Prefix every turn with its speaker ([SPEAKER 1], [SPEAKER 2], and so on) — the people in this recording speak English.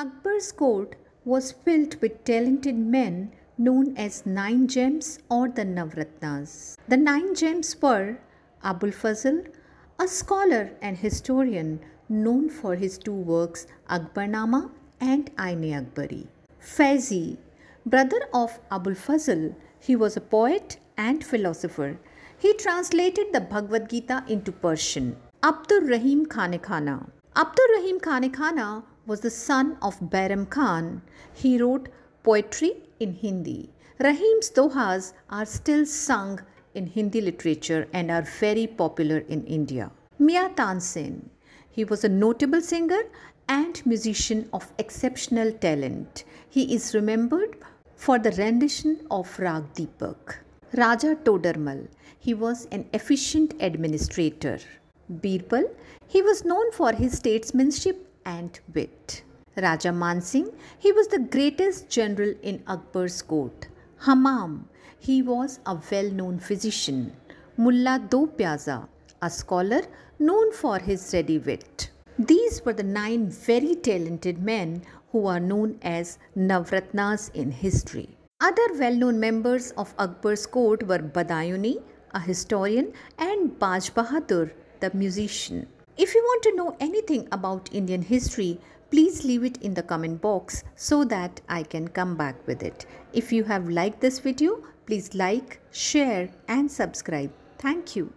[SPEAKER 1] Akbar's court was filled with talented men known as Nine Gems or the Navratnas. The Nine Gems were Abul Fazl, a scholar and historian known for his two works Akbarnama and Aine Akbari. Faizi, brother of Abul Fazl, he was a poet and philosopher. He translated the Bhagavad Gita into Persian. Abdur Rahim Khanekhana. Abdur Rahim Khanekhana was the son of Bairam Khan. He wrote poetry in Hindi. Rahim's dohas are still sung in Hindi literature and are very popular in India. Mian Tansen. He was a notable singer and musician of exceptional talent. He is remembered for the rendition of Rag Deepak. Raja Todarmal. He was an efficient administrator. Birbal. He was known for his statesmanship and wit. Raja Mansingh, he was the greatest general in Akbar's court. Humam, he was a well known physician. Mullah Do Pyaza, a scholar known for his ready wit. These were the nine very talented men who are known as Navratnas in history. Other well known members of Akbar's court were Badayuni, a historian, and Baz Bahadur, the musician. If you want to know anything about Indian history, please leave it in the comment box so that I can come back with it. If you have liked this video, please like, share and subscribe. Thank you.